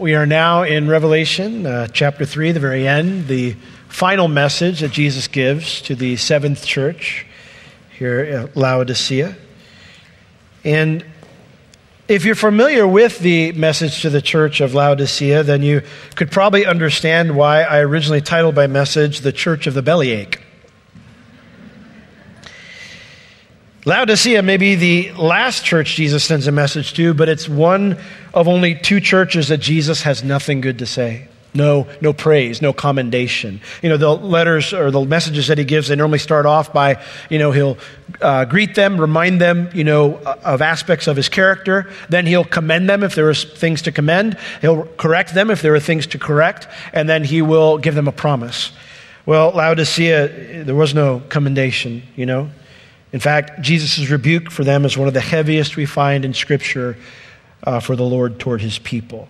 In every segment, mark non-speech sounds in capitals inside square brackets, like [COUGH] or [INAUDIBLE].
We are now in Revelation uh, chapter 3, the very end, the final message that Jesus gives to the seventh church here at Laodicea. And if you're familiar with the message to the church of Laodicea, then you could probably understand why I originally titled my message The Church of the Bellyache. Laodicea may be the last church Jesus sends a message to, but it's one of only two churches that Jesus has nothing good to say. No, no praise, no commendation. You know, the letters or the messages that he gives, they normally start off by, you know, he'll uh, greet them, remind them, you know, of aspects of his character. Then he'll commend them if there are things to commend. He'll correct them if there are things to correct. And then he will give them a promise. Well, Laodicea, there was no commendation, you know. In fact, Jesus' rebuke for them is one of the heaviest we find in Scripture uh, for the Lord toward his people.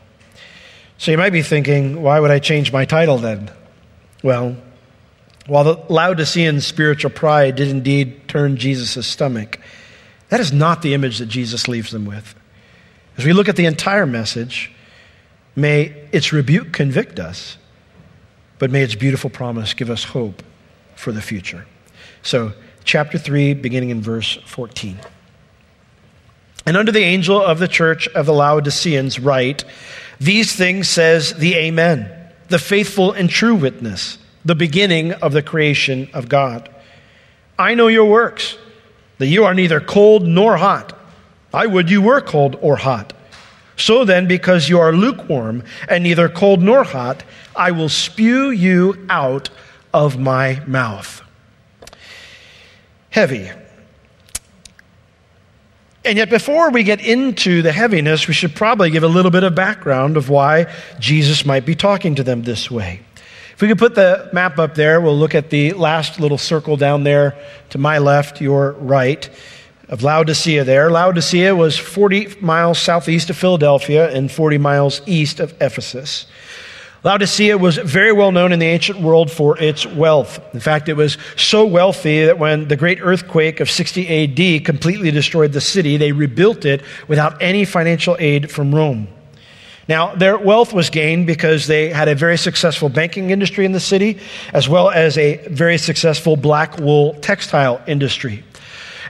So you might be thinking, why would I change my title then? Well, while the Laodicean spiritual pride did indeed turn Jesus' stomach, that is not the image that Jesus leaves them with. As we look at the entire message, may its rebuke convict us, but may its beautiful promise give us hope for the future. So, chapter 3, beginning in verse 14. And under the angel of the church of the Laodiceans, write, These things says the Amen, the faithful and true witness, the beginning of the creation of God. I know your works, that you are neither cold nor hot. I would you were cold or hot. So then, because you are lukewarm and neither cold nor hot, I will spew you out of my mouth heavy. And yet, before we get into the heaviness, we should probably give a little bit of background of why Jesus might be talking to them this way. If we could put the map up there, we'll look at the last little circle down there to my left, your right, of Laodicea there. Laodicea was 40 miles southeast of Philadelphia and 40 miles east of Ephesus. Laodicea was very well known in the ancient world for its wealth. In fact, it was so wealthy that when the great earthquake of 60 AD completely destroyed the city, they rebuilt it without any financial aid from Rome. Now, their wealth was gained because they had a very successful banking industry in the city, as well as a very successful black wool textile industry.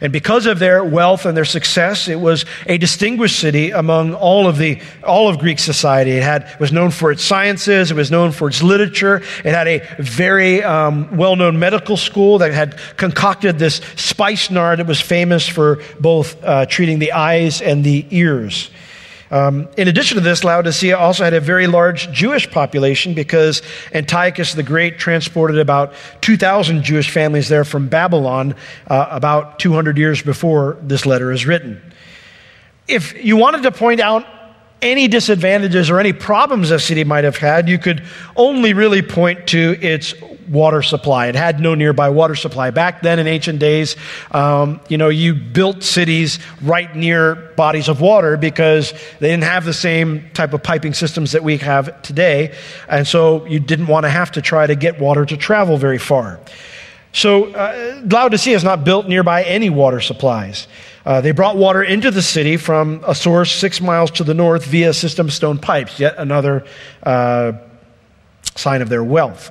And because of their wealth and their success, it was a distinguished city among all of the all of Greek society. It had was known for its sciences. It was known for its literature. It had a very um, well-known medical school that had concocted this spikenard that was famous for both uh, treating the eyes and the ears. Um, in addition to this, Laodicea also had a very large Jewish population because Antiochus the Great transported about 2,000 Jewish families there from Babylon uh, about 200 years before this letter is written. If you wanted to point out any disadvantages or any problems the city might have had, you could only really point to its water supply. It had no nearby water supply. Back then in ancient days, um, you know, you built cities right near bodies of water because they didn't have the same type of piping systems that we have today. And so you didn't want to have to try to get water to travel very far. So uh, Laodicea is not built nearby any water supplies. Uh, they brought water into the city from a source six miles to the north via system stone pipes, yet another uh, sign of their wealth.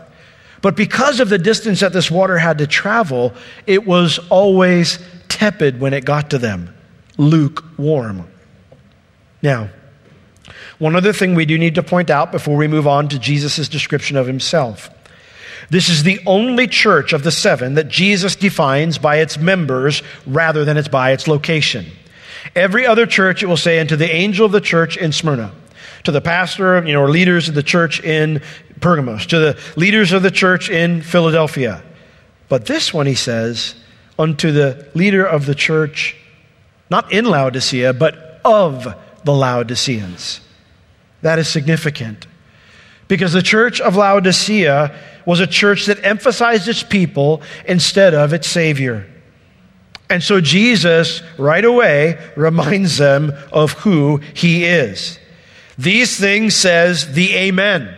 But because of the distance that this water had to travel, it was always tepid when it got to them, lukewarm. Now, one other thing we do need to point out before we move on to Jesus' description of himself. This is the only church of the seven that Jesus defines by its members rather than it's by its location. Every other church, it will say, and to the angel of the church in Smyrna, to the pastor, you know, or leaders of the church in Pergamos, to the leaders of the church in Philadelphia. But this one, he says, unto the leader of the church, not in Laodicea, but of the Laodiceans. That is significant. Because the church of Laodicea was a church that emphasized its people instead of its Savior. And so Jesus, right away, [LAUGHS] reminds them of who he is. These things says the Amen,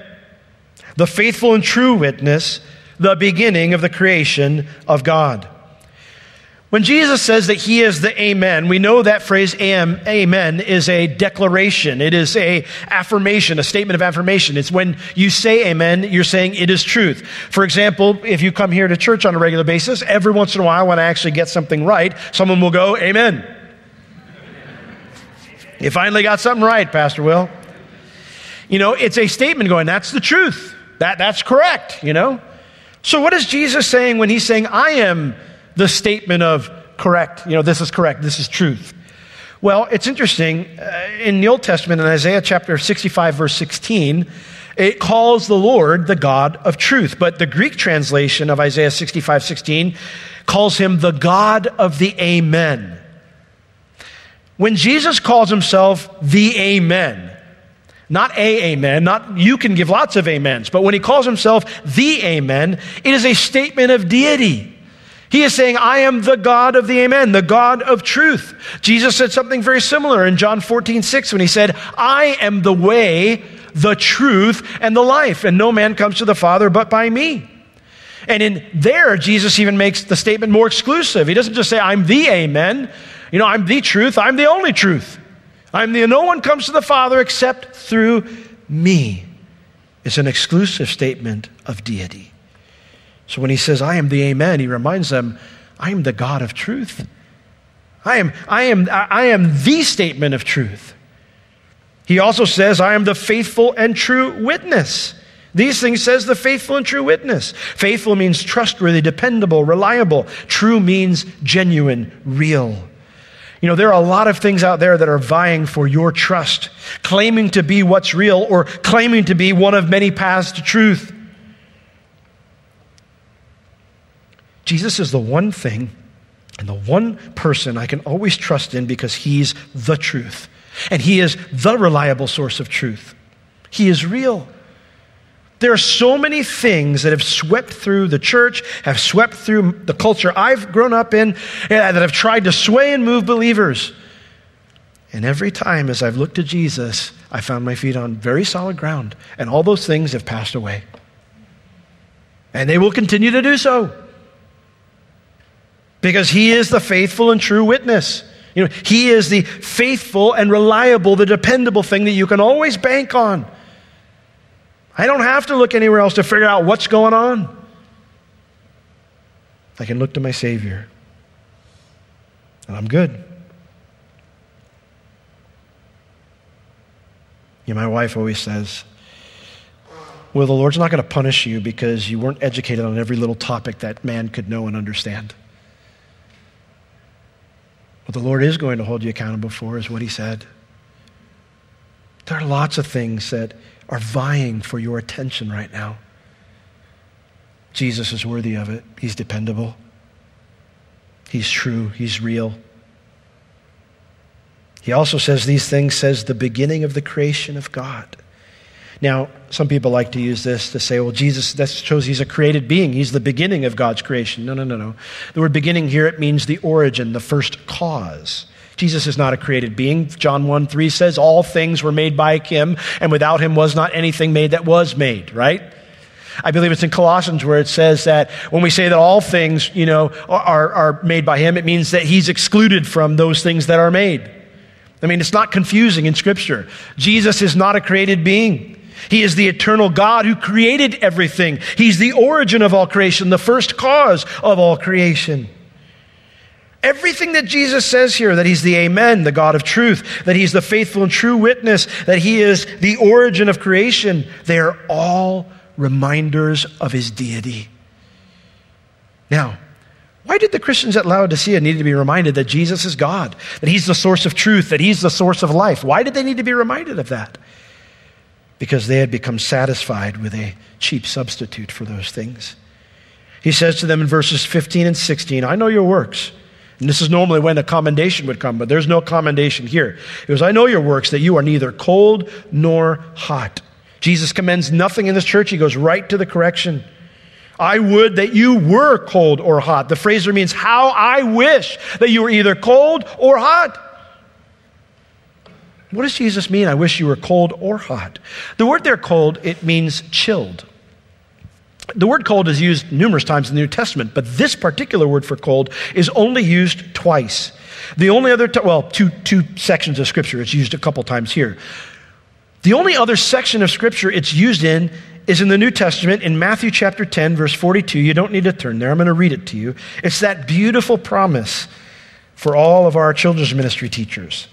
the faithful and true witness, the beginning of the creation of God. When Jesus says that he is the amen, we know that phrase amen is a declaration. It is a affirmation, a statement of affirmation. It's when you say amen, you're saying it is truth. For example, if you come here to church on a regular basis, every once in a while when I actually get something right, someone will go, amen. You finally got something right, Pastor Will. You know, it's a statement going, that's the truth. That, that's correct, you know? So what is Jesus saying when he's saying, I am the statement of correct, you know, this is correct, this is truth. Well, it's interesting. Uh, in the Old Testament, in Isaiah chapter 65, verse 16, it calls the Lord the God of truth. But the Greek translation of Isaiah 65, 16 calls him the God of the Amen. When Jesus calls himself the Amen, not a amen, not you can give lots of amens, but when he calls himself the Amen, it is a statement of deity. He is saying, I am the God of the Amen, the God of truth. Jesus said something very similar in John 14, 6, when he said, I am the way, the truth, and the life, and no man comes to the Father but by me. And in there, Jesus even makes the statement more exclusive. He doesn't just say, I'm the Amen. You know, I'm the truth, I'm the only truth. I'm the no one comes to the Father except through me. It's an exclusive statement of deity. So when he says, I am the Amen, he reminds them, I am the God of truth. I am, I am, I am the statement of truth. He also says, I am the faithful and true witness. These things says the faithful and true witness. Faithful means trustworthy, dependable, reliable. True means genuine, real. You know, there are a lot of things out there that are vying for your trust, claiming to be what's real or claiming to be one of many paths to truth. Jesus is the one thing and the one person I can always trust in because he's the truth. And he is the reliable source of truth. He is real. There are so many things that have swept through the church, have swept through the culture I've grown up in, eh, that have tried to sway and move believers. And every time as I've looked to Jesus, I found my feet on very solid ground. And all those things have passed away. And they will continue to do so because he is the faithful and true witness. You know, he is the faithful and reliable, the dependable thing that you can always bank on. I don't have to look anywhere else to figure out what's going on. I can look to my Savior, and I'm good. You know, my wife always says, Well, the Lord's not going to punish you because you weren't educated on every little topic that man could know and understand. What the Lord is going to hold you accountable for is what He said. There are lots of things that are vying for your attention right now. Jesus is worthy of it. He's dependable. He's true. He's real. He also says these things says the beginning of the creation of God. Now, some people like to use this to say, well, Jesus, that shows he's a created being. He's the beginning of God's creation. No, no, no, no. The word beginning here, it means the origin, the first cause. Jesus is not a created being. John 1 3 says, All things were made by him, and without him was not anything made that was made, right? I believe it's in Colossians where it says that when we say that all things, you know, are, are made by him, it means that he's excluded from those things that are made. I mean, it's not confusing in Scripture. Jesus is not a created being. He is the eternal God who created everything. He's the origin of all creation, the first cause of all creation. Everything that Jesus says here, that He's the Amen, the God of truth, that He's the faithful and true witness, that He is the origin of creation, they are all reminders of His deity. Now, why did the Christians at Laodicea need to be reminded that Jesus is God, that He's the source of truth, that He's the source of life? Why did they need to be reminded of that? because they had become satisfied with a cheap substitute for those things. He says to them in verses 15 and 16, I know your works. And this is normally when a commendation would come, but there's no commendation here. It was, I know your works, that you are neither cold nor hot. Jesus commends nothing in this church. He goes right to the correction. I would that you were cold or hot. The phrase there means how I wish that you were either cold or hot. What does Jesus mean? I wish you were cold or hot. The word there, cold, it means chilled. The word cold is used numerous times in the New Testament, but this particular word for cold is only used twice. The only other, t- well, two, two sections of Scripture, it's used a couple times here. The only other section of Scripture it's used in is in the New Testament in Matthew chapter 10, verse 42. You don't need to turn there, I'm going to read it to you. It's that beautiful promise for all of our children's ministry teachers.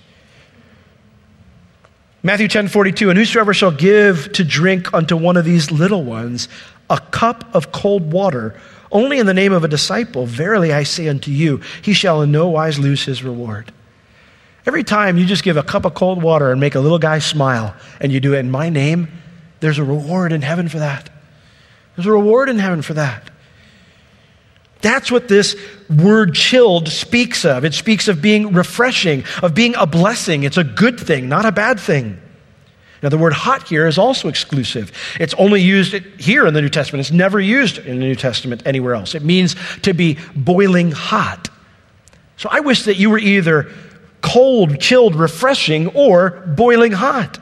Matthew 10 42, and whosoever shall give to drink unto one of these little ones a cup of cold water, only in the name of a disciple, verily I say unto you, he shall in no wise lose his reward. Every time you just give a cup of cold water and make a little guy smile, and you do it in my name, there's a reward in heaven for that. There's a reward in heaven for that. That's what this word chilled speaks of. It speaks of being refreshing, of being a blessing. It's a good thing, not a bad thing. Now, the word hot here is also exclusive. It's only used here in the New Testament. It's never used in the New Testament anywhere else. It means to be boiling hot. So I wish that you were either cold, chilled, refreshing, or boiling hot.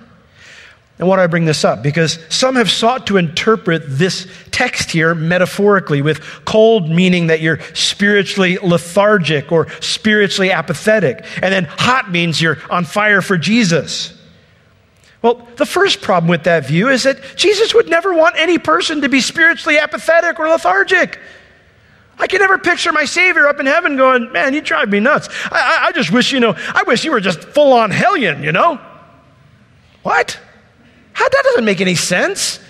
And why do I bring this up? Because some have sought to interpret this text here metaphorically, with cold meaning that you're spiritually lethargic or spiritually apathetic, and then hot means you're on fire for Jesus. Well, the first problem with that view is that Jesus would never want any person to be spiritually apathetic or lethargic. I can never picture my Savior up in heaven going, Man, you drive me nuts. I, I, I just wish, you know, I wish you were just full on hellion, you know? What? How, that doesn't make any sense.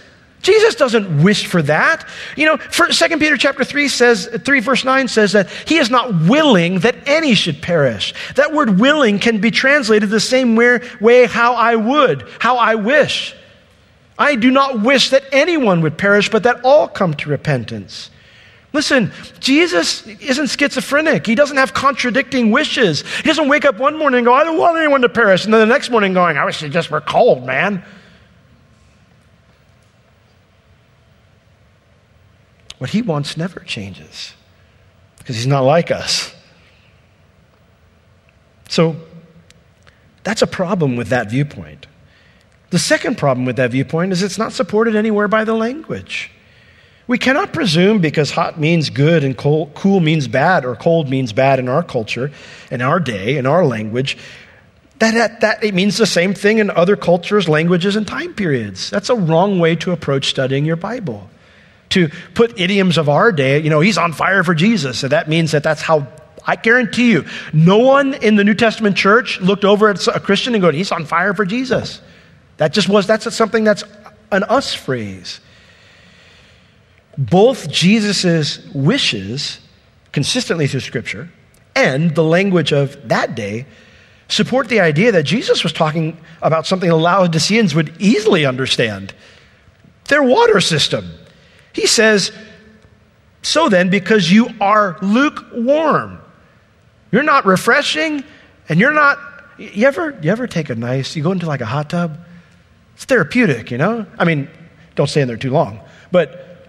Jesus doesn't wish for that. You know, 2 Peter chapter 3 says, 3 verse 9 says that he is not willing that any should perish. That word willing can be translated the same way, way how I would, how I wish. I do not wish that anyone would perish, but that all come to repentance. Listen, Jesus isn't schizophrenic. He doesn't have contradicting wishes. He doesn't wake up one morning and go, I don't want anyone to perish. And then the next morning going, I wish they just were cold, man. What he wants never changes because he's not like us. So that's a problem with that viewpoint. The second problem with that viewpoint is it's not supported anywhere by the language. We cannot presume because hot means good and cold, cool means bad or cold means bad in our culture, in our day, in our language, that, that, that it means the same thing in other cultures, languages, and time periods. That's a wrong way to approach studying your Bible to put idioms of our day, you know, he's on fire for Jesus. So that means that that's how, I guarantee you, no one in the New Testament church looked over at a Christian and go, he's on fire for Jesus. That just was, that's something that's an us phrase. Both Jesus' wishes, consistently through Scripture, and the language of that day support the idea that Jesus was talking about something the Laodiceans would easily understand their water system. He says, So then, because you are lukewarm, you're not refreshing, and you're not. You ever, you ever take a nice, you go into like a hot tub? It's therapeutic, you know? I mean, don't stay in there too long, but,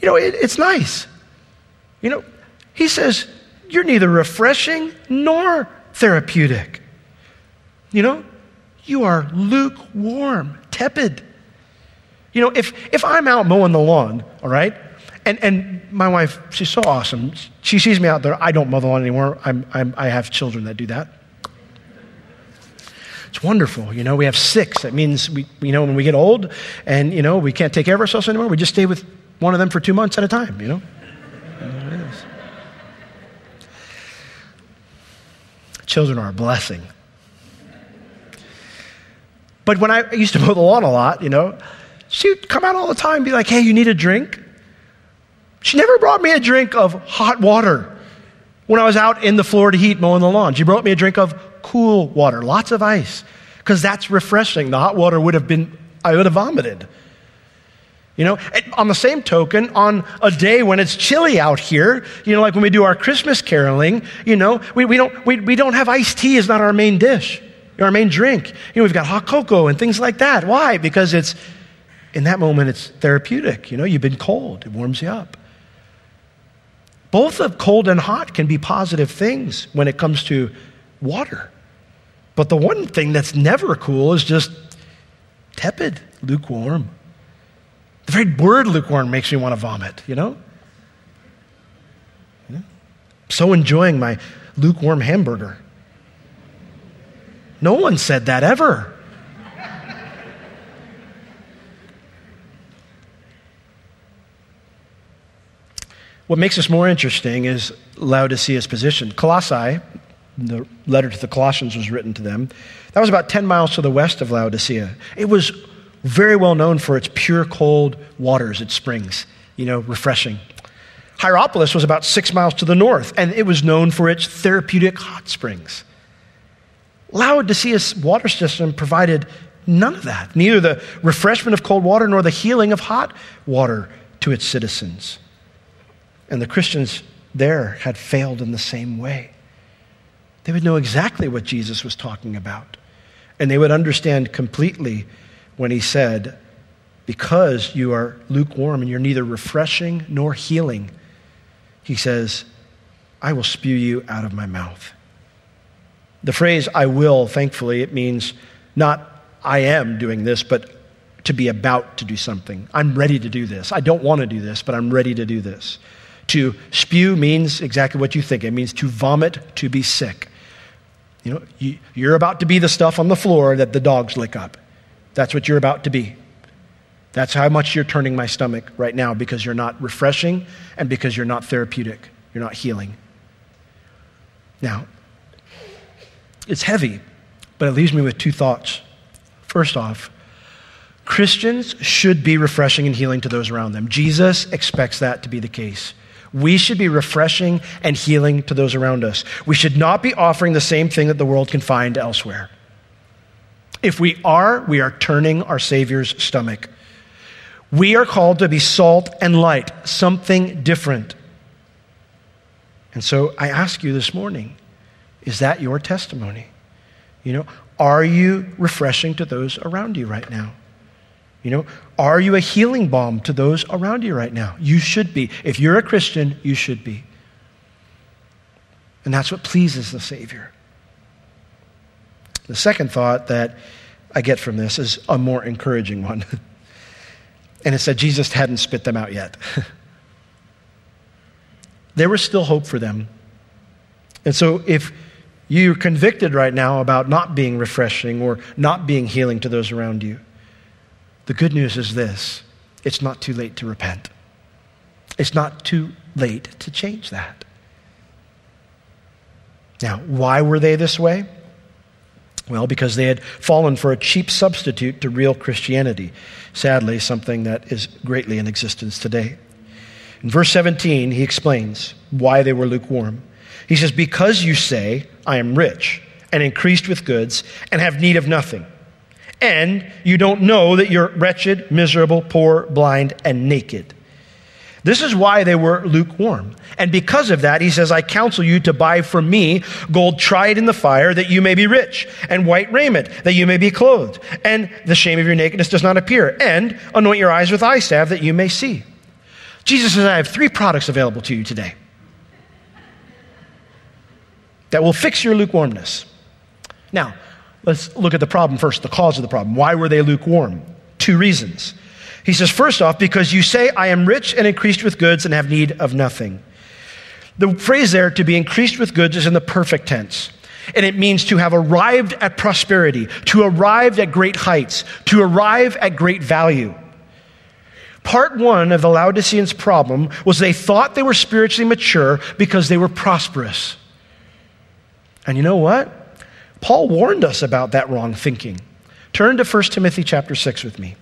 you know, it, it's nice. You know, he says, You're neither refreshing nor therapeutic. You know, you are lukewarm, tepid. You know, if, if I'm out mowing the lawn, all right, and, and my wife, she's so awesome. She sees me out there. I don't mow the lawn anymore. I'm, I'm, I have children that do that. It's wonderful. You know, we have six. That means, we, you know, when we get old and, you know, we can't take care of ourselves anymore, we just stay with one of them for two months at a time, you know? Children are a blessing. But when I used to mow the lawn a lot, you know, She'd come out all the time and be like, hey, you need a drink? She never brought me a drink of hot water when I was out in the Florida heat mowing the lawn. She brought me a drink of cool water, lots of ice, because that's refreshing. The hot water would have been, I would have vomited. You know, on the same token, on a day when it's chilly out here, you know, like when we do our Christmas caroling, you know, we, we, don't, we, we don't have iced tea is not our main dish, our main drink. You know, we've got hot cocoa and things like that. Why? Because it's in that moment, it's therapeutic. You know, you've been cold, it warms you up. Both of cold and hot can be positive things when it comes to water. But the one thing that's never cool is just tepid, lukewarm. The very word lukewarm makes me want to vomit, you know? So enjoying my lukewarm hamburger. No one said that ever. What makes this more interesting is Laodicea's position. Colossae, the letter to the Colossians was written to them, that was about 10 miles to the west of Laodicea. It was very well known for its pure cold waters, its springs, you know, refreshing. Hierapolis was about six miles to the north, and it was known for its therapeutic hot springs. Laodicea's water system provided none of that, neither the refreshment of cold water nor the healing of hot water to its citizens. And the Christians there had failed in the same way. They would know exactly what Jesus was talking about, and they would understand completely when he said, Because you are lukewarm and you're neither refreshing nor healing he says, I will spew you out of my mouth. The phrase I will, thankfully, it means not I am doing this, but to be about to do something. I'm ready to do this. I don't want to do this, but I'm ready to do this. To spew means exactly what you think it means to vomit, to be sick. You know, you, you're about to be the stuff on the floor that the dogs lick up. That's what you're about to be. That's how much you're turning my stomach right now because you're not refreshing and because you're not therapeutic. You're not healing. Now, it's heavy, but it leaves me with two thoughts. First off, Christians should be refreshing and healing to those around them. Jesus expects that to be the case. We should be refreshing and healing to those around us. We should not be offering the same thing that the world can find elsewhere. If we are, we are turning our Savior's stomach. We are called to be salt and light, something different. And so I ask you this morning is that your testimony? You know, are you refreshing to those around you right now? You know, are you a healing balm to those around you right now? You should be. If you're a Christian, you should be. And that's what pleases the Savior. The second thought that I get from this is a more encouraging one. [LAUGHS] And it said Jesus hadn't spit them out yet. [LAUGHS] there was still hope for them. And so if you're convicted right now about not being refreshing or not being healing to those around you, the good news is this it's not too late to repent. It's not too late to change that. Now, why were they this way? Well, because they had fallen for a cheap substitute to real Christianity. Sadly, something that is greatly in existence today. In verse 17, he explains why they were lukewarm. He says, Because you say, I am rich and increased with goods and have need of nothing, and you don't know that you're wretched, miserable, poor, blind, and naked. This is why they were lukewarm. And because of that, he says, I counsel you to buy from me gold tried in the fire, that you may be rich, and white raiment, that you may be clothed, and the shame of your nakedness does not appear, and anoint your eyes with eye salve, that you may see. Jesus says, I have three products available to you today that will fix your lukewarmness. Now, let's look at the problem first, the cause of the problem. Why were they lukewarm? Two reasons. He says, first off, because you say, I am rich and increased with goods and have need of nothing. The phrase there, to be increased with goods, is in the perfect tense. And it means to have arrived at prosperity, to arrive at great heights, to arrive at great value. Part one of the Laodiceans' problem was they thought they were spiritually mature because they were prosperous. And you know what? Paul warned us about that wrong thinking. Turn to 1 Timothy chapter 6 with me.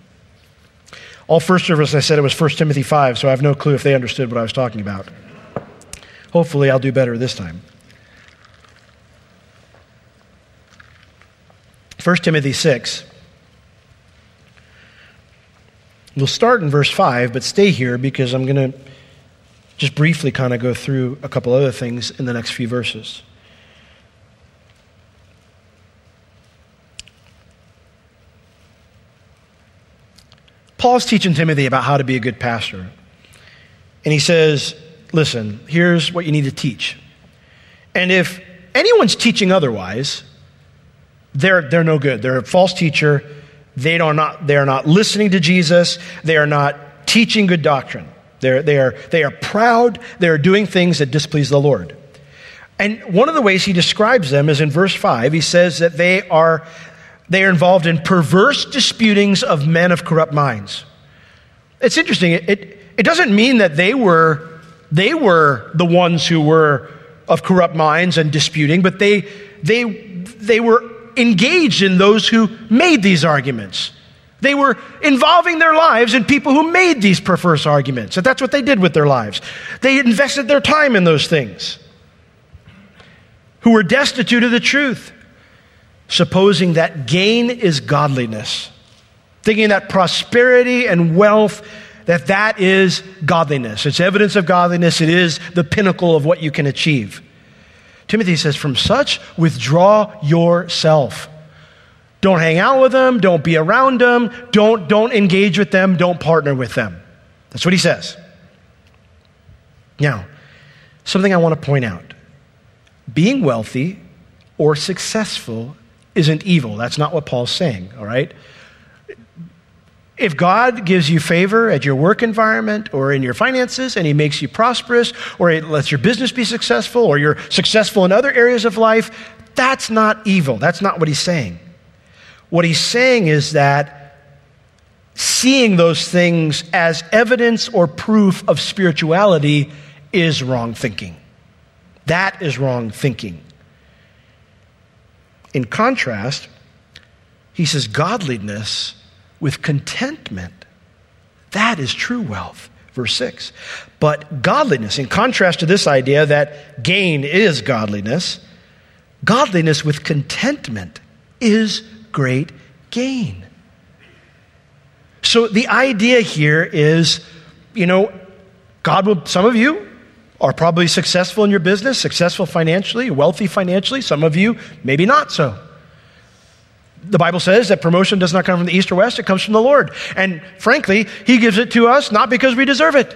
All first service, I said it was 1 Timothy 5, so I have no clue if they understood what I was talking about. Hopefully, I'll do better this time. 1 Timothy 6. We'll start in verse 5, but stay here because I'm going to just briefly kind of go through a couple other things in the next few verses. Paul's teaching Timothy about how to be a good pastor. And he says, Listen, here's what you need to teach. And if anyone's teaching otherwise, they're, they're no good. They're a false teacher. They are, not, they are not listening to Jesus. They are not teaching good doctrine. They're, they, are, they are proud. They are doing things that displease the Lord. And one of the ways he describes them is in verse 5. He says that they are, they are involved in perverse disputings of men of corrupt minds. It's interesting. It, it, it doesn't mean that they were, they were the ones who were of corrupt minds and disputing, but they, they, they were engaged in those who made these arguments. They were involving their lives in people who made these perverse arguments. And that's what they did with their lives. They invested their time in those things. Who were destitute of the truth, supposing that gain is godliness, thinking that prosperity and wealth that that is godliness. It's evidence of godliness. It is the pinnacle of what you can achieve. Timothy says, From such, withdraw yourself. Don't hang out with them. Don't be around them. Don't, don't engage with them. Don't partner with them. That's what he says. Now, something I want to point out being wealthy or successful isn't evil. That's not what Paul's saying, all right? If God gives you favor at your work environment or in your finances and He makes you prosperous or He lets your business be successful or you're successful in other areas of life, that's not evil. That's not what He's saying. What He's saying is that seeing those things as evidence or proof of spirituality is wrong thinking. That is wrong thinking. In contrast, he says godliness with contentment. That is true wealth. Verse 6. But godliness, in contrast to this idea that gain is godliness, godliness with contentment is great gain. So the idea here is, you know, God will, some of you are probably successful in your business, successful financially, wealthy financially. Some of you, maybe not so. The Bible says that promotion does not come from the east or west, it comes from the Lord. And frankly, He gives it to us not because we deserve it.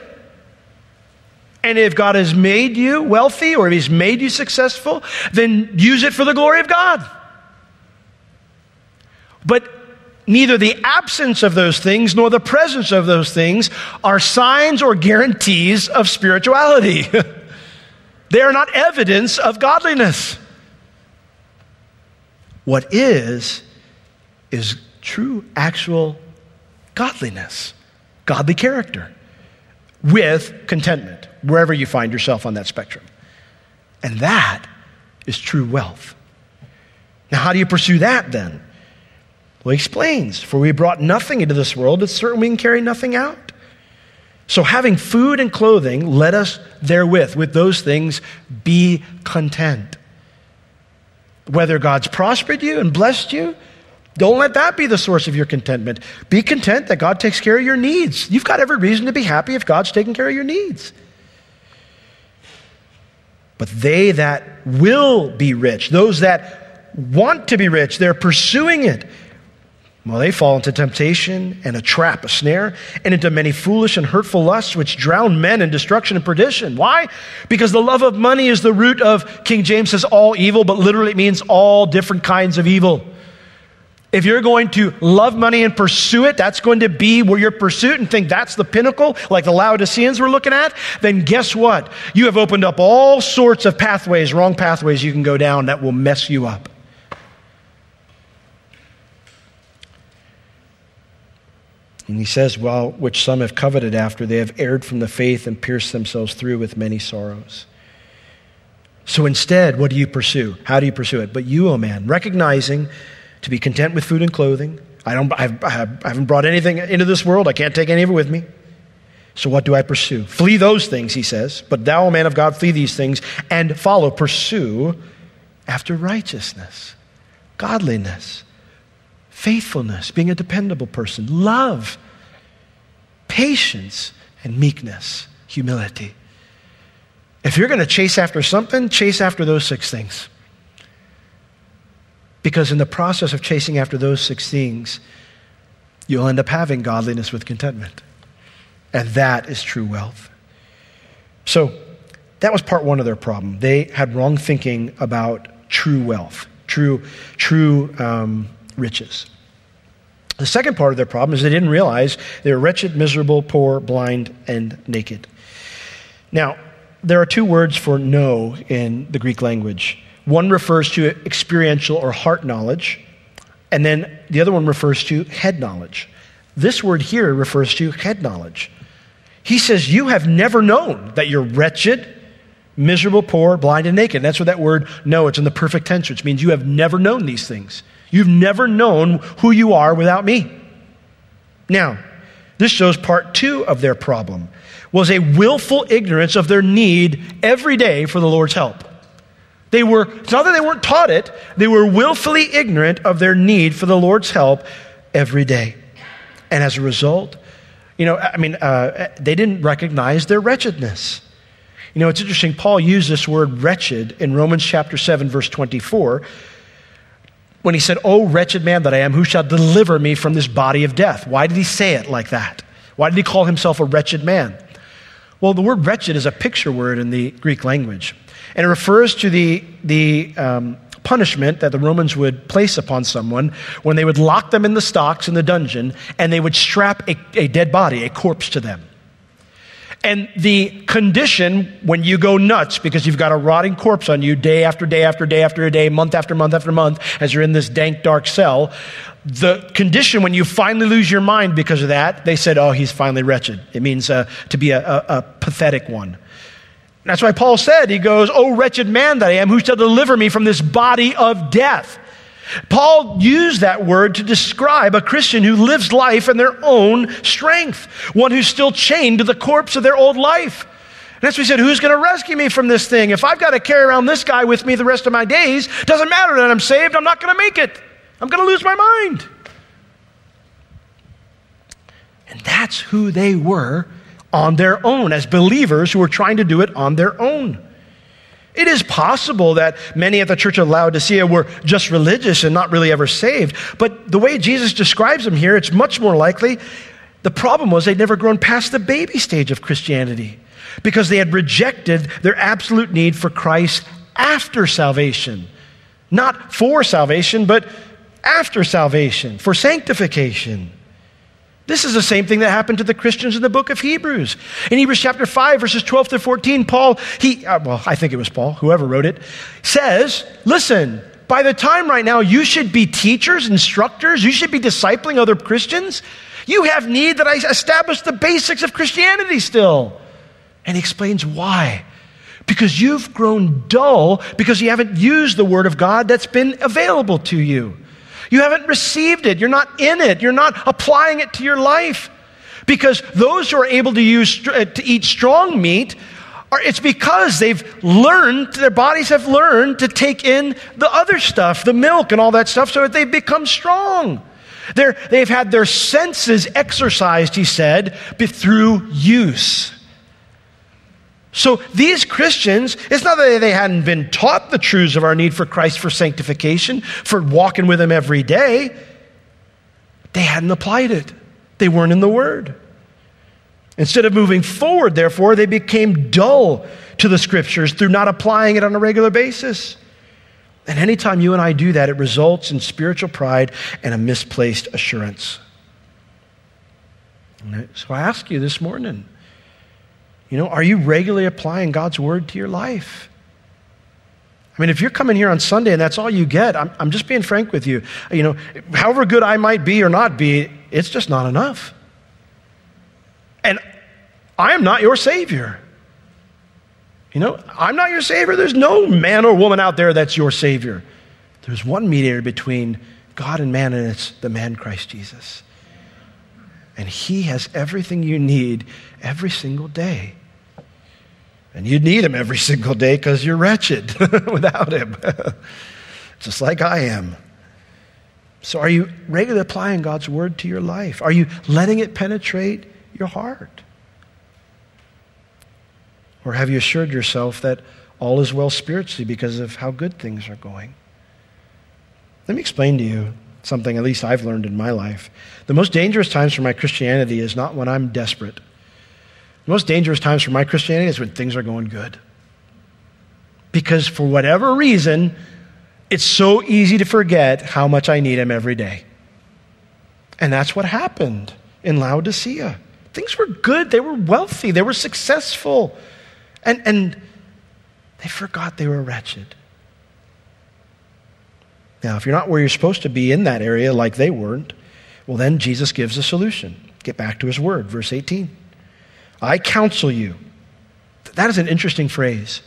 And if God has made you wealthy or if He's made you successful, then use it for the glory of God. But neither the absence of those things nor the presence of those things are signs or guarantees of spirituality. [LAUGHS] they are not evidence of godliness. What is, is true, actual godliness, godly character, with contentment, wherever you find yourself on that spectrum. And that is true wealth. Now, how do you pursue that then? Well, he explains, For we brought nothing into this world, it's certain we can carry nothing out. So, having food and clothing, let us therewith, with those things, be content. Whether God's prospered you and blessed you, don't let that be the source of your contentment. Be content that God takes care of your needs. You've got every reason to be happy if God's taking care of your needs. But they that will be rich, those that want to be rich, they're pursuing it. Well, they fall into temptation and a trap, a snare, and into many foolish and hurtful lusts which drown men in destruction and perdition. Why? Because the love of money is the root of, King James says, all evil, but literally it means all different kinds of evil. If you're going to love money and pursue it, that's going to be where your pursuit and think that's the pinnacle, like the Laodiceans we're looking at, then guess what? You have opened up all sorts of pathways, wrong pathways you can go down that will mess you up. And he says, Well, which some have coveted after, they have erred from the faith and pierced themselves through with many sorrows. So instead, what do you pursue? How do you pursue it? But you, O oh man, recognizing to be content with food and clothing. I, don't, I've, I haven't brought anything into this world. I can't take any of it with me. So what do I pursue? Flee those things, he says. But thou, O man of God, flee these things and follow, pursue after righteousness, godliness, faithfulness, being a dependable person, love, patience, and meekness, humility. If you're going to chase after something, chase after those six things. Because in the process of chasing after those six things, you'll end up having godliness with contentment. And that is true wealth. So that was part one of their problem. They had wrong thinking about true wealth, true, true um, riches. The second part of their problem is they didn't realize they were wretched, miserable, poor, blind, and naked. Now, there are two words for know in the Greek language. One refers to experiential or heart knowledge, and then the other one refers to head knowledge. This word here refers to head knowledge. He says, You have never known that you're wretched, miserable, poor, blind, and naked. That's what that word know. It's in the perfect tense, which means you have never known these things. You've never known who you are without me. Now, this shows part two of their problem was a willful ignorance of their need every day for the Lord's help. They were, it's not that they weren't taught it, they were willfully ignorant of their need for the Lord's help every day. And as a result, you know, I mean, uh, they didn't recognize their wretchedness. You know, it's interesting. Paul used this word wretched in Romans chapter 7, verse 24, when he said, Oh, wretched man that I am, who shall deliver me from this body of death? Why did he say it like that? Why did he call himself a wretched man? Well, the word wretched is a picture word in the Greek language, and it refers to the, the um, punishment that the Romans would place upon someone when they would lock them in the stocks in the dungeon and they would strap a, a dead body, a corpse to them. And the condition when you go nuts because you've got a rotting corpse on you day after day after day after day, month after month after month, as you're in this dank, dark cell, the condition when you finally lose your mind because of that, they said, oh, he's finally wretched. It means uh, to be a, a, a pathetic one. That's why Paul said, he goes, Oh, wretched man that I am, who shall deliver me from this body of death? Paul used that word to describe a Christian who lives life in their own strength, one who's still chained to the corpse of their old life. And that's why he said, Who's going to rescue me from this thing? If I've got to carry around this guy with me the rest of my days, doesn't matter that I'm saved, I'm not going to make it. I'm going to lose my mind. And that's who they were on their own, as believers who were trying to do it on their own. It is possible that many at the church of Laodicea were just religious and not really ever saved. But the way Jesus describes them here, it's much more likely the problem was they'd never grown past the baby stage of Christianity because they had rejected their absolute need for Christ after salvation. Not for salvation, but after salvation, for sanctification. This is the same thing that happened to the Christians in the book of Hebrews. In Hebrews chapter 5, verses 12 to 14, Paul, he, uh, well, I think it was Paul, whoever wrote it, says, listen, by the time right now you should be teachers, instructors, you should be discipling other Christians. You have need that I establish the basics of Christianity still. And he explains why. Because you've grown dull because you haven't used the word of God that's been available to you. You haven't received it. You're not in it. You're not applying it to your life. Because those who are able to, use, uh, to eat strong meat, are, it's because they've learned, their bodies have learned to take in the other stuff, the milk and all that stuff, so that they've become strong. They're, they've had their senses exercised, he said, through use. So these Christians, it's not that they hadn't been taught the truths of our need for Christ for sanctification, for walking with Him every day. They hadn't applied it, they weren't in the Word. Instead of moving forward, therefore, they became dull to the Scriptures through not applying it on a regular basis. And anytime you and I do that, it results in spiritual pride and a misplaced assurance. So I ask you this morning you know, are you regularly applying God's word to your life? I mean, if you're coming here on Sunday and that's all you get, I'm, I'm just being frank with you. You know, however good I might be or not be, it's just not enough. And I am not your Savior. You know, I'm not your Savior. There's no man or woman out there that's your Savior. There's one mediator between God and man, and it's the man Christ Jesus. And He has everything you need every single day. And you need Him every [LAUGHS] single day because you're wretched [LAUGHS] without Him, [LAUGHS] just like I am. So, are you regularly applying God's Word to your life? Are you letting it penetrate your heart? Or have you assured yourself that all is well spiritually because of how good things are going? Let me explain to you something at least I've learned in my life. The most dangerous times for my Christianity is not when I'm desperate. The most dangerous times for my Christianity is when things are going good. Because for whatever reason, it's so easy to forget how much I need Him every day. And that's what happened in Laodicea. Things were good, they were wealthy, they were successful. And, and they forgot they were wretched. Now, if you're not where you're supposed to be in that area like they weren't, well, then Jesus gives a solution. Get back to his word, verse 18. I counsel you. That is an interesting phrase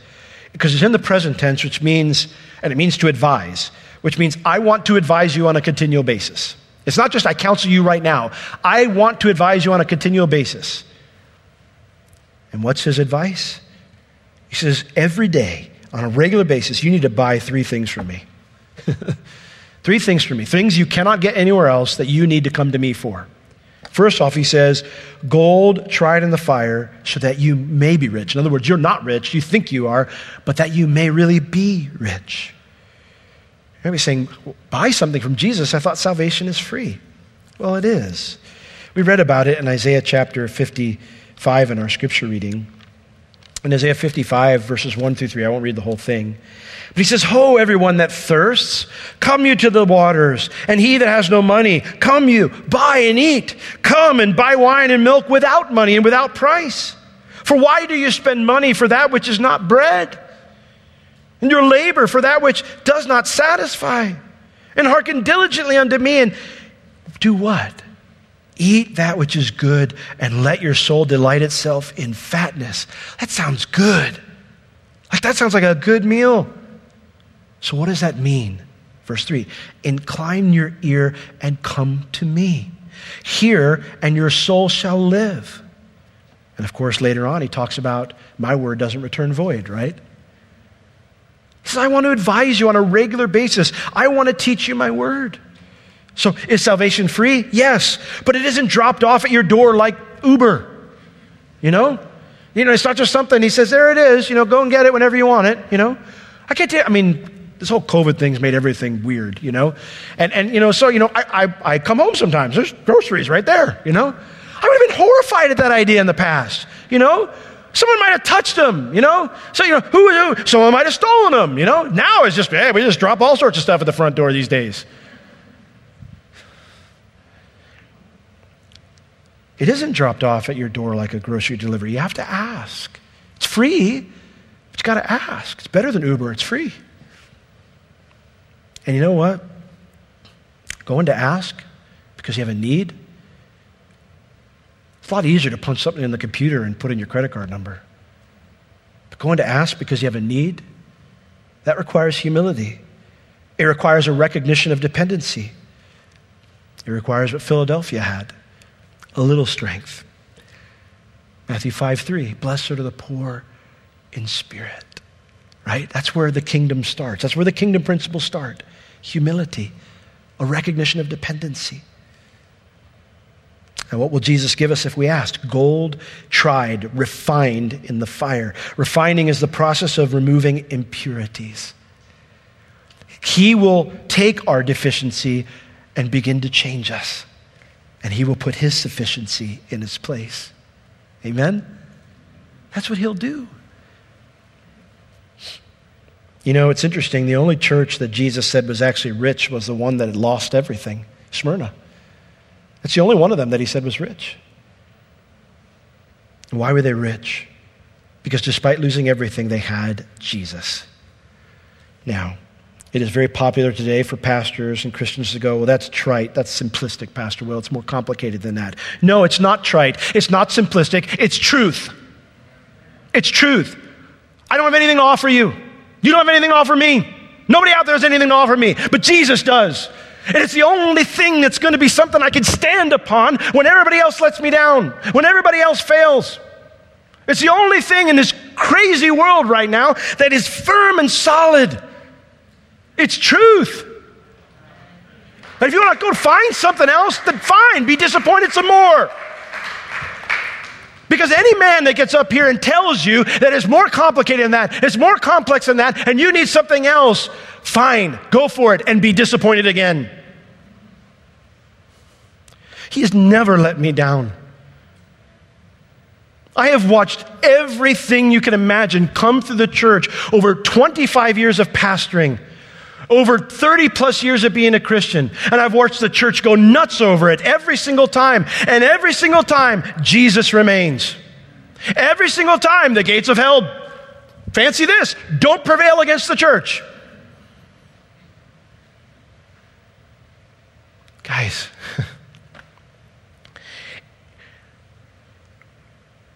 because it's in the present tense, which means, and it means to advise, which means I want to advise you on a continual basis. It's not just I counsel you right now, I want to advise you on a continual basis. And what's his advice? He says, every day, on a regular basis, you need to buy three things from me. [LAUGHS] three things for me, things you cannot get anywhere else that you need to come to me for. First off, he says, gold tried in the fire so that you may be rich. In other words, you're not rich, you think you are, but that you may really be rich. You're be saying, buy something from Jesus. I thought salvation is free. Well, it is. We read about it in Isaiah chapter 55 in our scripture reading. In Isaiah 55, verses 1 through 3, I won't read the whole thing. But he says, Ho, everyone that thirsts, come you to the waters. And he that has no money, come you, buy and eat. Come and buy wine and milk without money and without price. For why do you spend money for that which is not bread? And your labor for that which does not satisfy? And hearken diligently unto me and do what? Eat that which is good and let your soul delight itself in fatness. That sounds good. Like that sounds like a good meal. So what does that mean? Verse 3 Incline your ear and come to me. Hear, and your soul shall live. And of course, later on, he talks about my word doesn't return void, right? He says, I want to advise you on a regular basis. I want to teach you my word. So, is salvation free? Yes, but it isn't dropped off at your door like Uber. You know? You know, it's not just something, he says, there it is, you know, go and get it whenever you want it, you know? I can't tell I mean, this whole COVID thing's made everything weird, you know? And, and you know, so, you know, I, I, I come home sometimes, there's groceries right there, you know? I would have been horrified at that idea in the past, you know? Someone might have touched them, you know? So, you know, who, who someone might have stolen them, you know? Now it's just, hey, we just drop all sorts of stuff at the front door these days. It isn't dropped off at your door like a grocery delivery. You have to ask. It's free, but you got to ask. It's better than Uber, it's free. And you know what? Going to ask because you have a need, it's a lot easier to punch something in the computer and put in your credit card number. But going to ask because you have a need, that requires humility. It requires a recognition of dependency. It requires what Philadelphia had a little strength. Matthew 5 3, blessed are the poor in spirit. Right? That's where the kingdom starts. That's where the kingdom principles start. Humility, a recognition of dependency. And what will Jesus give us if we ask? Gold tried, refined in the fire. Refining is the process of removing impurities. He will take our deficiency and begin to change us and he will put his sufficiency in its place. Amen? That's what he'll do. You know, it's interesting. The only church that Jesus said was actually rich was the one that had lost everything Smyrna. That's the only one of them that he said was rich. Why were they rich? Because despite losing everything, they had Jesus. Now, it is very popular today for pastors and Christians to go, well, that's trite. That's simplistic, Pastor Will. It's more complicated than that. No, it's not trite. It's not simplistic. It's truth. It's truth. I don't have anything to offer you. You don't have anything to offer me. Nobody out there has anything to offer me, but Jesus does. And it's the only thing that's going to be something I can stand upon when everybody else lets me down, when everybody else fails. It's the only thing in this crazy world right now that is firm and solid. It's truth. And if you want to go find something else, then fine, be disappointed some more. Because any man that gets up here and tells you that it's more complicated than that, it's more complex than that, and you need something else, fine, go for it and be disappointed again. He has never let me down. I have watched everything you can imagine come through the church over 25 years of pastoring over 30 plus years of being a Christian, and I've watched the church go nuts over it every single time. And every single time, Jesus remains. Every single time, the gates of hell, fancy this, don't prevail against the church. Guys, [LAUGHS]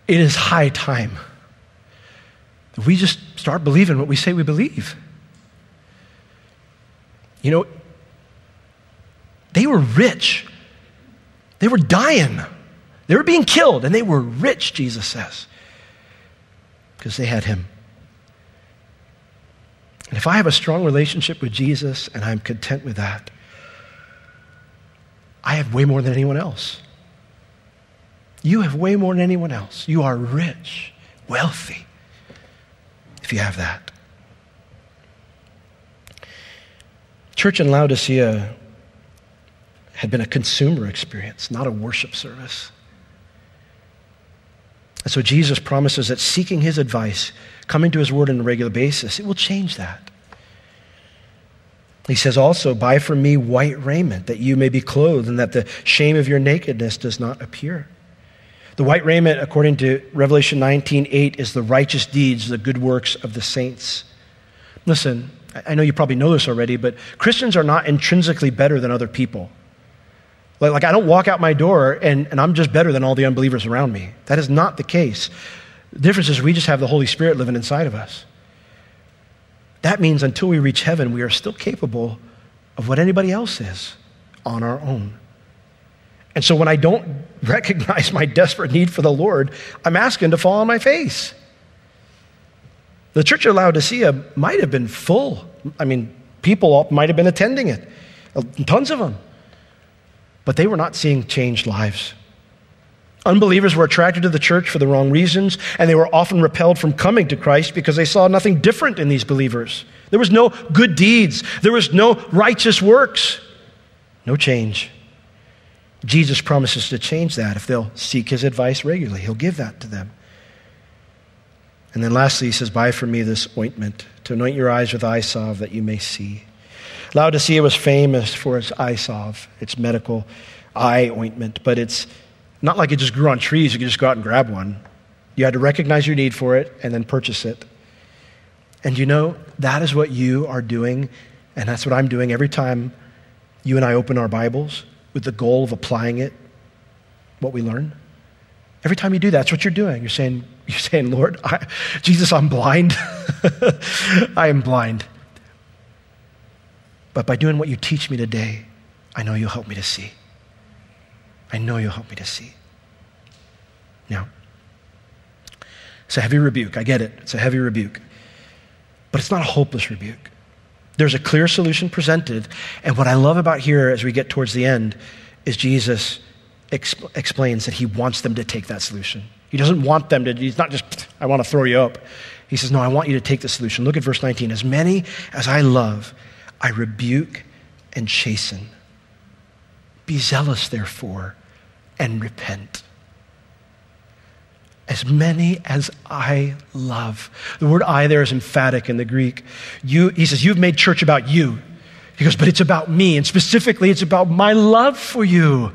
it is high time that we just start believing what we say we believe. You know, they were rich. They were dying. They were being killed, and they were rich, Jesus says, because they had him. And if I have a strong relationship with Jesus and I'm content with that, I have way more than anyone else. You have way more than anyone else. You are rich, wealthy, if you have that. Church in Laodicea had been a consumer experience, not a worship service. And so Jesus promises that seeking his advice, coming to his word on a regular basis, it will change that. He says also, Buy from me white raiment, that you may be clothed, and that the shame of your nakedness does not appear. The white raiment, according to Revelation 19 8, is the righteous deeds, the good works of the saints. Listen, I know you probably know this already, but Christians are not intrinsically better than other people. Like, like I don't walk out my door and, and I'm just better than all the unbelievers around me. That is not the case. The difference is we just have the Holy Spirit living inside of us. That means until we reach heaven, we are still capable of what anybody else is on our own. And so when I don't [LAUGHS] recognize my desperate need for the Lord, I'm asking to fall on my face. The church of Laodicea might have been full. I mean, people might have been attending it, tons of them. But they were not seeing changed lives. Unbelievers were attracted to the church for the wrong reasons, and they were often repelled from coming to Christ because they saw nothing different in these believers. There was no good deeds, there was no righteous works, no change. Jesus promises to change that if they'll seek his advice regularly. He'll give that to them. And then lastly, he says, Buy from me this ointment to anoint your eyes with eye salve that you may see. Laodicea was famous for its eye salve, its medical eye ointment, but it's not like it just grew on trees, you could just go out and grab one. You had to recognize your need for it and then purchase it. And you know, that is what you are doing, and that's what I'm doing every time you and I open our Bibles with the goal of applying it, what we learn. Every time you do that, that's what you're doing. You're saying, you're saying Lord, I, Jesus, I'm blind. [LAUGHS] I am blind. But by doing what you teach me today, I know you'll help me to see. I know you'll help me to see. Now, it's a heavy rebuke. I get it. It's a heavy rebuke. But it's not a hopeless rebuke. There's a clear solution presented. And what I love about here as we get towards the end is Jesus exp- explains that he wants them to take that solution. He doesn't want them to, he's not just, I want to throw you up. He says, No, I want you to take the solution. Look at verse 19. As many as I love, I rebuke and chasten. Be zealous, therefore, and repent. As many as I love. The word I there is emphatic in the Greek. You, he says, You've made church about you. He goes, But it's about me. And specifically, it's about my love for you.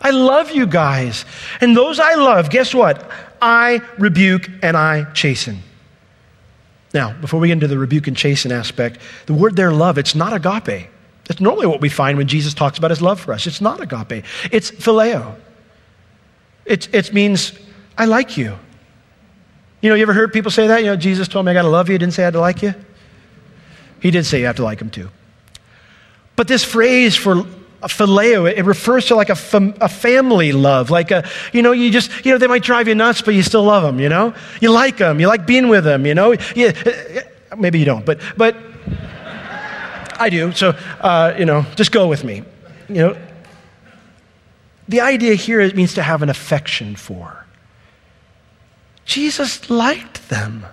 I love you guys. And those I love, guess what? I rebuke and I chasten. Now, before we get into the rebuke and chasten aspect, the word there, love, it's not agape. That's normally what we find when Jesus talks about his love for us. It's not agape, it's phileo. It, it means, I like you. You know, you ever heard people say that? You know, Jesus told me I got to love you. He didn't say I had to like you. He did say you have to like him too. But this phrase for phileo, it refers to like a, fam- a family love. Like a, you know, you just, you know, they might drive you nuts, but you still love them, you know? You like them. You like being with them, you know? You, maybe you don't, but, but I do. So, uh, you know, just go with me. You know, the idea here it means to have an affection for. Jesus liked them.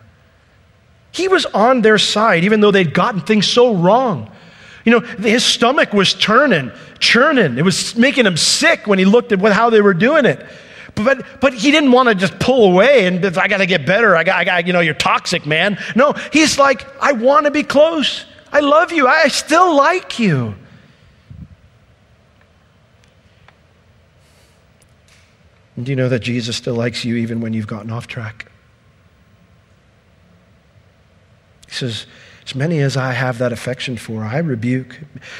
He was on their side, even though they'd gotten things so wrong. You know, his stomach was turning, churning. It was making him sick when he looked at how they were doing it. But, but he didn't want to just pull away and I got to get better. I got, I got, you know, you're toxic, man. No, he's like, I want to be close. I love you. I still like you. And do you know that Jesus still likes you even when you've gotten off track? He says, as many as I have that affection for, I rebuke.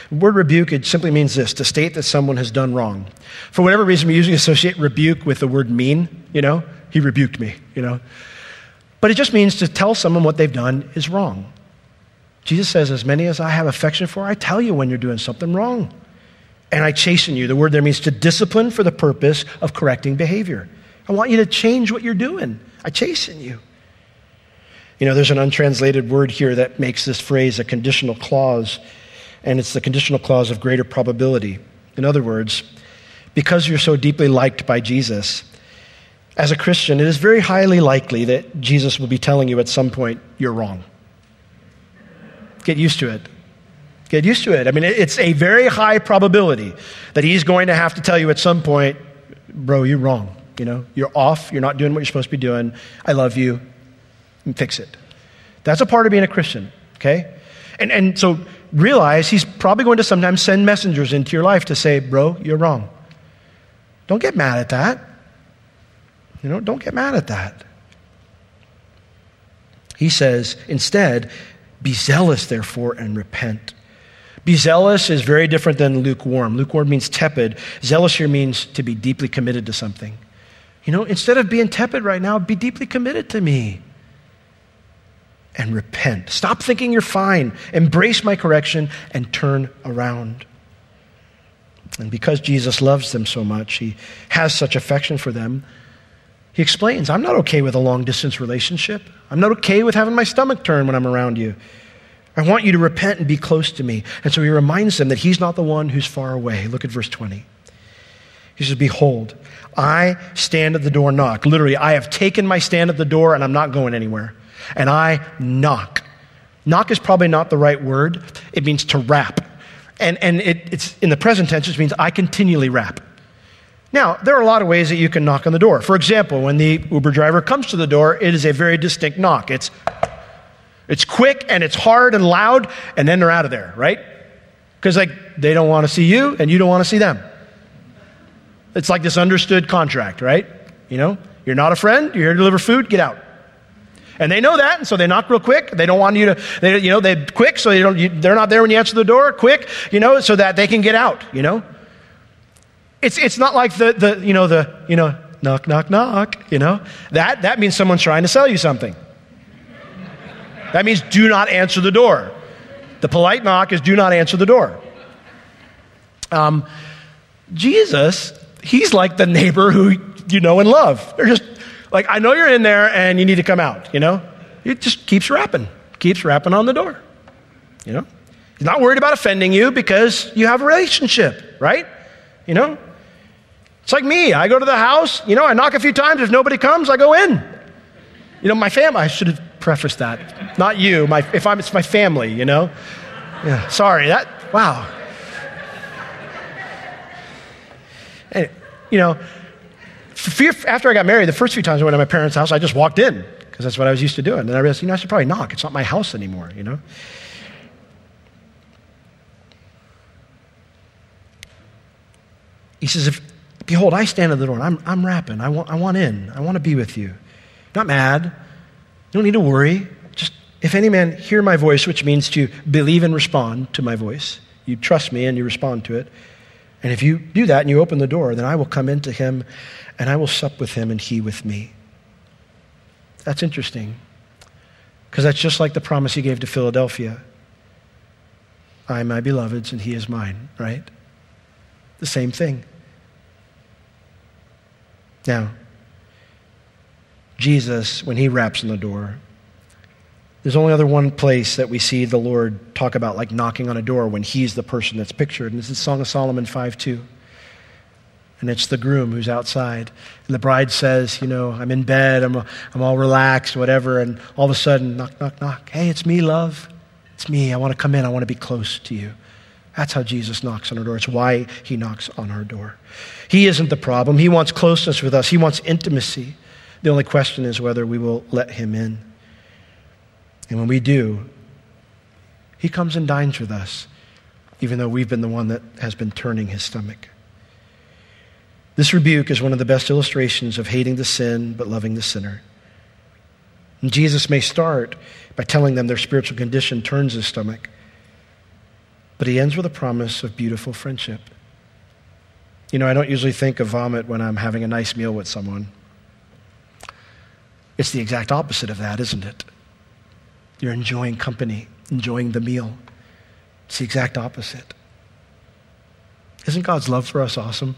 The word rebuke, it simply means this to state that someone has done wrong. For whatever reason, we usually associate rebuke with the word mean, you know? He rebuked me, you know? But it just means to tell someone what they've done is wrong. Jesus says, As many as I have affection for, I tell you when you're doing something wrong. And I chasten you. The word there means to discipline for the purpose of correcting behavior. I want you to change what you're doing. I chasten you. You know, there's an untranslated word here that makes this phrase a conditional clause, and it's the conditional clause of greater probability. In other words, because you're so deeply liked by Jesus, as a Christian, it is very highly likely that Jesus will be telling you at some point, you're wrong. Get used to it. Get used to it. I mean, it's a very high probability that he's going to have to tell you at some point, bro, you're wrong. You know, you're off. You're not doing what you're supposed to be doing. I love you. And fix it. That's a part of being a Christian, okay? And, and so realize he's probably going to sometimes send messengers into your life to say, bro, you're wrong. Don't get mad at that. You know, don't get mad at that. He says, instead, be zealous, therefore, and repent. Be zealous is very different than lukewarm. Lukewarm means tepid. Zealous here means to be deeply committed to something. You know, instead of being tepid right now, be deeply committed to me and repent. Stop thinking you're fine. Embrace my correction and turn around. And because Jesus loves them so much, he has such affection for them, he explains, I'm not okay with a long distance relationship. I'm not okay with having my stomach turn when I'm around you. I want you to repent and be close to me. And so he reminds them that he's not the one who's far away. Look at verse 20. He says, Behold, I stand at the door knock. Literally, I have taken my stand at the door and I'm not going anywhere. And I knock. Knock is probably not the right word. It means to rap. And, and it, it's in the present tense, it means I continually rap. Now, there are a lot of ways that you can knock on the door. For example, when the Uber driver comes to the door, it is a very distinct knock. It's, it's quick and it's hard and loud, and then they're out of there, right? Because like they don't want to see you and you don't want to see them. It's like this understood contract, right? You know, you're not a friend, you're here to deliver food, get out. And they know that, and so they knock real quick. They don't want you to, they, you know, they quick, so they don't, you, they're not there when you answer the door, quick, you know, so that they can get out, you know. It's, it's not like the, the, you know, the, you know, knock, knock, knock, you know. That, that means someone's trying to sell you something. That means do not answer the door. The polite knock is do not answer the door. Um, Jesus, he's like the neighbor who you know and love. They're just like, I know you're in there and you need to come out, you know? He just keeps rapping, keeps rapping on the door, you know? He's not worried about offending you because you have a relationship, right? You know? It's like me. I go to the house, you know, I knock a few times. If nobody comes, I go in. You know, my family, I should have prefaced that. Not you, my, if I'm, it's my family, you know? Yeah, sorry, that, wow. And, you know, after I got married, the first few times I went to my parents' house, I just walked in because that's what I was used to doing. And then I realized, you know, I should probably knock. It's not my house anymore, you know? He says, if, Behold, I stand at the door and I'm, I'm rapping. I want, I want in. I want to be with you. Not mad. You don't need to worry. Just, if any man hear my voice, which means to believe and respond to my voice, you trust me and you respond to it. And if you do that and you open the door, then I will come into him and I will sup with him and he with me. That's interesting. Because that's just like the promise he gave to Philadelphia I am my beloved's and he is mine, right? The same thing. Now, Jesus, when he raps on the door, there's only other one place that we see the Lord talk about like knocking on a door when he's the person that's pictured, and this is Song of Solomon 5 2. And it's the groom who's outside. And the bride says, You know, I'm in bed, I'm, I'm all relaxed, whatever. And all of a sudden, knock, knock, knock. Hey, it's me, love. It's me. I want to come in. I want to be close to you. That's how Jesus knocks on our door. It's why he knocks on our door. He isn't the problem. He wants closeness with us, he wants intimacy. The only question is whether we will let him in. And when we do, He comes and dines with us, even though we've been the one that has been turning his stomach. This rebuke is one of the best illustrations of hating the sin but loving the sinner. And Jesus may start by telling them their spiritual condition turns his stomach, but he ends with a promise of beautiful friendship. You know, I don't usually think of vomit when I'm having a nice meal with someone. It's the exact opposite of that, isn't it? You're enjoying company, enjoying the meal. It's the exact opposite. Isn't God's love for us awesome?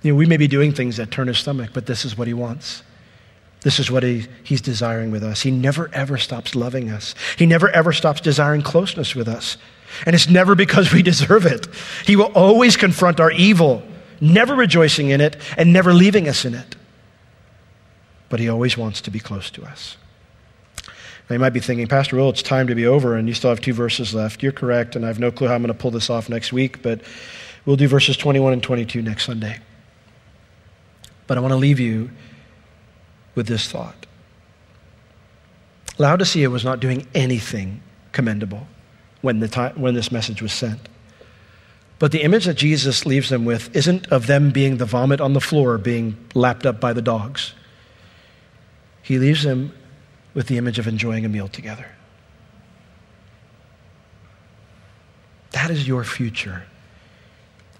You know, we may be doing things that turn his stomach, but this is what he wants. This is what he, he's desiring with us. He never ever stops loving us. He never ever stops desiring closeness with us. And it's never because we [LAUGHS] deserve it. He will always confront our evil, never rejoicing in it and never leaving us in it. But he always wants to be close to us. Now you might be thinking, Pastor Will, it's time to be over and you still have two verses left. You're correct, and I have no clue how I'm going to pull this off next week, but we'll do verses 21 and 22 next Sunday. But I want to leave you with this thought. Laodicea was not doing anything commendable when, the time, when this message was sent. But the image that Jesus leaves them with isn't of them being the vomit on the floor being lapped up by the dogs. He leaves them with the image of enjoying a meal together. That is your future.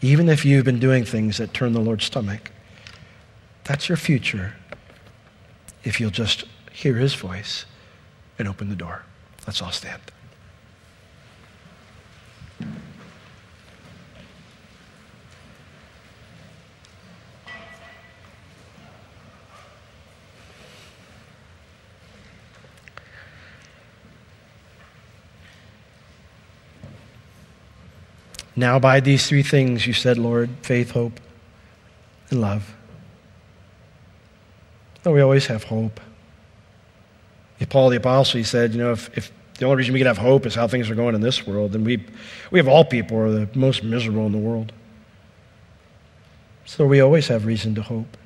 Even if you've been doing things that turn the Lord's stomach, that's your future if you'll just hear his voice and open the door. Let's all stand. Now, by these three things, you said, Lord faith, hope, and love. No, we always have hope. Paul the Apostle, he said, you know, if, if the only reason we can have hope is how things are going in this world, then we, we have all people are the most miserable in the world. So we always have reason to hope.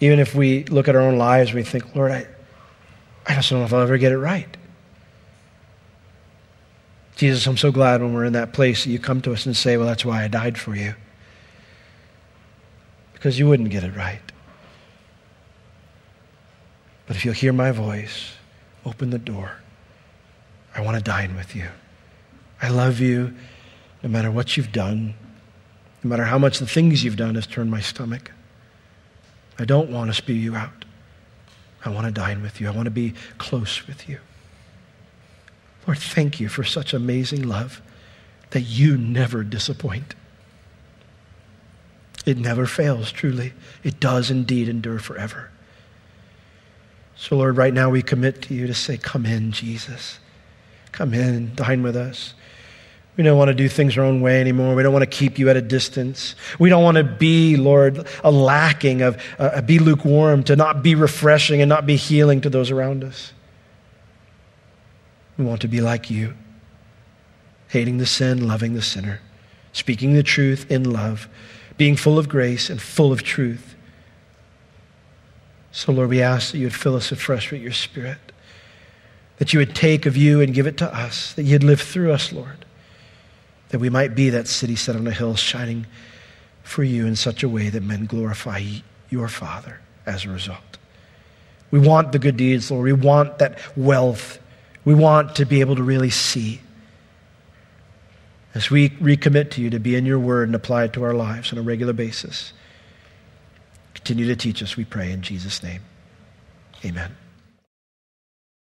Even if we look at our own lives, we think, Lord, I, I just don't know if I'll ever get it right. Jesus, I'm so glad when we're in that place that you come to us and say, Well, that's why I died for you. Because you wouldn't get it right. But if you'll hear my voice, open the door. I want to dine with you. I love you no matter what you've done, no matter how much the things you've done has turned my stomach. I don't want to spew you out. I want to dine with you. I want to be close with you. Lord, thank you for such amazing love that you never disappoint. It never fails, truly. It does indeed endure forever. So, Lord, right now we commit to you to say, Come in, Jesus. Come in dine with us. We don't want to do things our own way anymore. We don't want to keep you at a distance. We don't want to be, Lord, a lacking of, uh, be lukewarm, to not be refreshing and not be healing to those around us. We want to be like you, hating the sin, loving the sinner, speaking the truth in love, being full of grace and full of truth. So, Lord, we ask that you would fill us afresh with your Spirit, that you would take of you and give it to us, that you'd live through us, Lord, that we might be that city set on a hill shining for you in such a way that men glorify your Father as a result. We want the good deeds, Lord. We want that wealth we want to be able to really see. As we recommit to you to be in your word and apply it to our lives on a regular basis, continue to teach us, we pray, in Jesus' name. Amen.